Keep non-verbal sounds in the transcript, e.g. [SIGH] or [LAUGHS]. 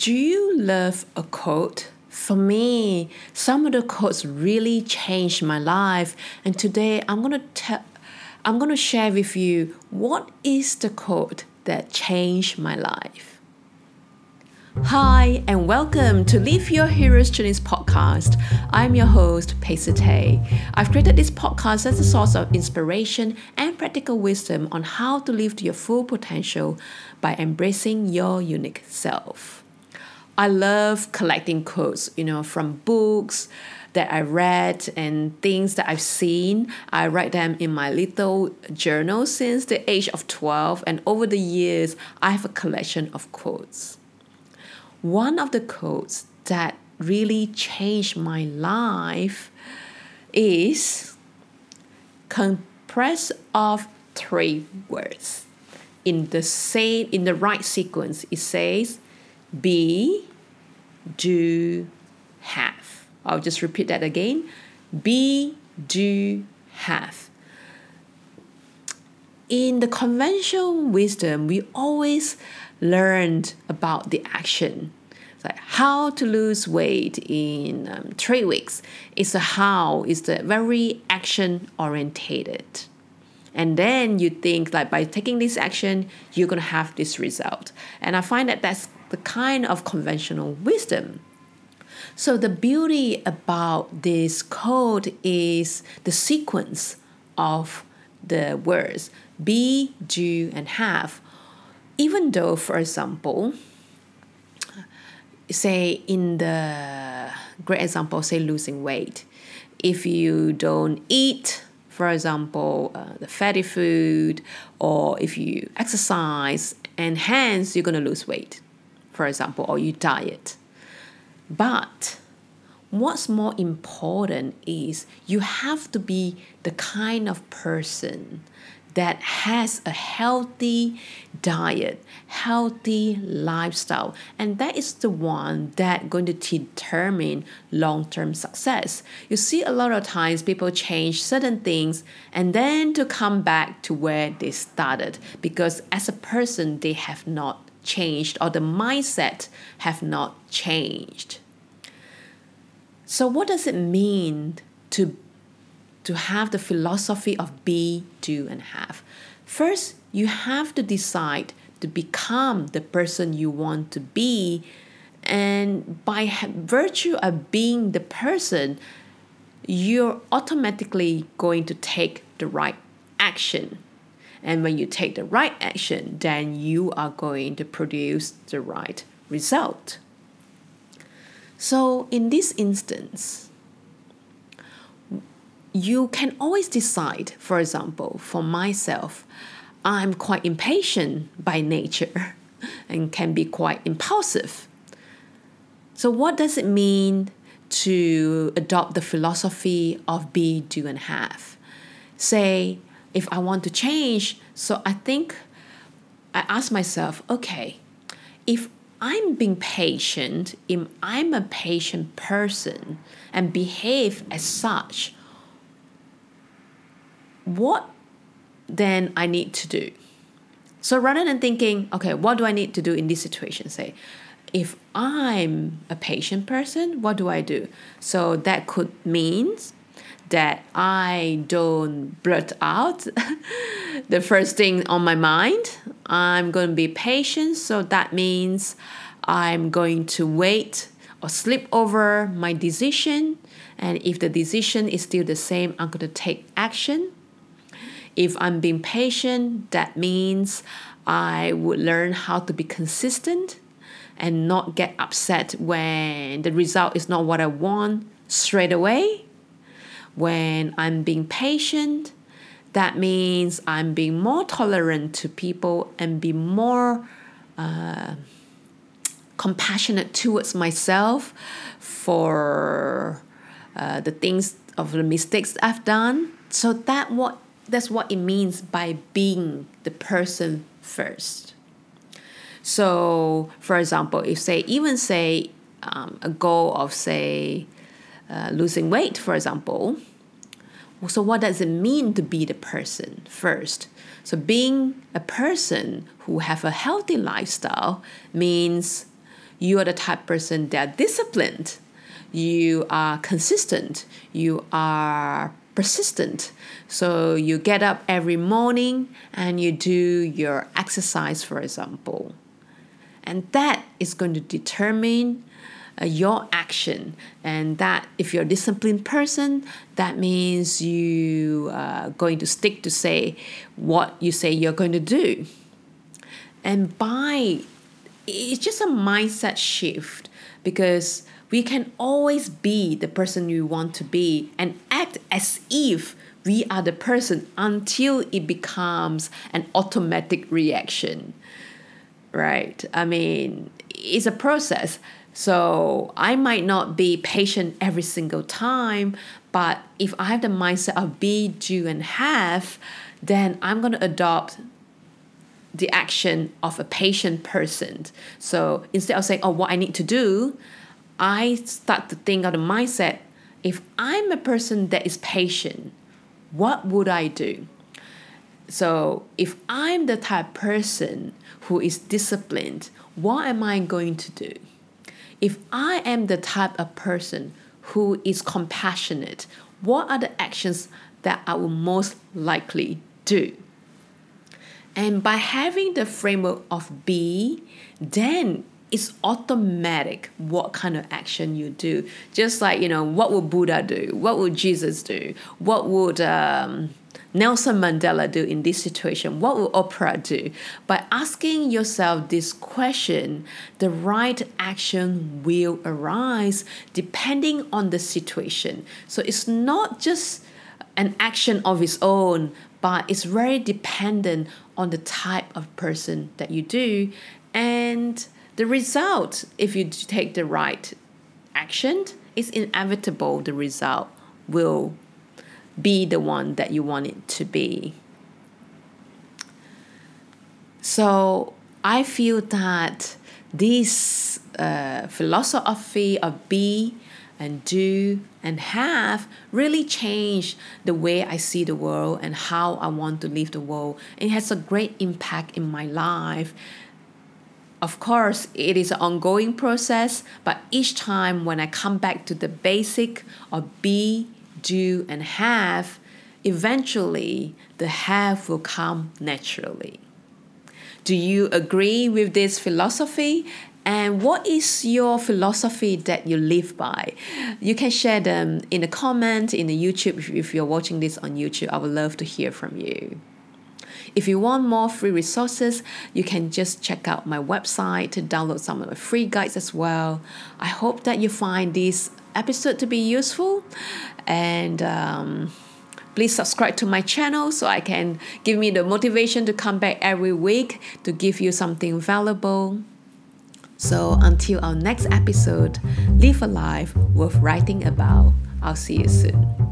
Do you love a quote? For me, some of the quotes really changed my life, and today I'm gonna tell, I'm gonna share with you what is the quote that changed my life. Hi, and welcome to Live Your Hero's Journeys podcast. I'm your host, Pacer Tay. I've created this podcast as a source of inspiration and practical wisdom on how to live to your full potential by embracing your unique self. I love collecting quotes, you know, from books that I read and things that I've seen. I write them in my little journal since the age of 12, and over the years, I have a collection of quotes. One of the quotes that really changed my life is compressed of three words in the same in the right sequence it says be do have i'll just repeat that again be do have in the conventional wisdom we always learned about the action. It's like how to lose weight in um, three weeks. It's a how, it's the very action orientated. And then you think like by taking this action, you're gonna have this result. And I find that that's the kind of conventional wisdom. So the beauty about this code is the sequence of the words be, do, and have. Even though, for example, say in the great example, say losing weight, if you don't eat, for example, uh, the fatty food, or if you exercise, and hence you're going to lose weight, for example, or you diet. But what's more important is you have to be the kind of person that has a healthy diet, healthy lifestyle, and that is the one that going to determine long-term success. You see a lot of times people change certain things and then to come back to where they started because as a person they have not changed or the mindset have not changed. So what does it mean to to have the philosophy of be, do, and have. First, you have to decide to become the person you want to be. And by virtue of being the person, you're automatically going to take the right action. And when you take the right action, then you are going to produce the right result. So, in this instance, you can always decide, for example, for myself, I'm quite impatient by nature [LAUGHS] and can be quite impulsive. So, what does it mean to adopt the philosophy of be, do, and have? Say, if I want to change, so I think I ask myself, okay, if I'm being patient, if I'm a patient person and behave as such, what then I need to do. So rather than thinking, okay, what do I need to do in this situation? Say, if I'm a patient person, what do I do? So that could mean that I don't blurt out [LAUGHS] the first thing on my mind. I'm going to be patient. So that means I'm going to wait or sleep over my decision. And if the decision is still the same, I'm going to take action. If I'm being patient, that means I would learn how to be consistent and not get upset when the result is not what I want straight away. When I'm being patient, that means I'm being more tolerant to people and be more uh, compassionate towards myself for uh, the things of the mistakes I've done. So that what that's what it means by being the person first. So, for example, if say even say um, a goal of say uh, losing weight, for example. So, what does it mean to be the person first? So, being a person who have a healthy lifestyle means you are the type person that disciplined, you are consistent, you are persistent. So you get up every morning and you do your exercise, for example. And that is going to determine uh, your action. And that if you're a disciplined person, that means you are uh, going to stick to say what you say you're going to do. And by it's just a mindset shift because we can always be the person we want to be and act as if we are the person until it becomes an automatic reaction. Right? I mean, it's a process. So I might not be patient every single time, but if I have the mindset of be, do, and have, then I'm going to adopt the action of a patient person. So instead of saying, oh, what I need to do, I start to think of the mindset if I'm a person that is patient, what would I do? So if I'm the type person who is disciplined, what am I going to do? If I am the type of person who is compassionate, what are the actions that I will most likely do? And by having the framework of be, then it's automatic what kind of action you do. Just like, you know, what would Buddha do? What would Jesus do? What would um, Nelson Mandela do in this situation? What will Oprah do? By asking yourself this question, the right action will arise depending on the situation. So it's not just an action of its own, but it's very dependent on the type of person that you do and the result if you take the right action is inevitable the result will be the one that you want it to be so i feel that this uh, philosophy of be and do and have really changed the way I see the world and how I want to live the world. It has a great impact in my life. Of course, it is an ongoing process, but each time when I come back to the basic of be, do, and have, eventually the have will come naturally. Do you agree with this philosophy? And what is your philosophy that you live by? You can share them in the comment in the YouTube if you're watching this on YouTube. I would love to hear from you. If you want more free resources, you can just check out my website to download some of my free guides as well. I hope that you find this episode to be useful and um, please subscribe to my channel so I can give me the motivation to come back every week to give you something valuable. So until our next episode, live a life worth writing about. I'll see you soon.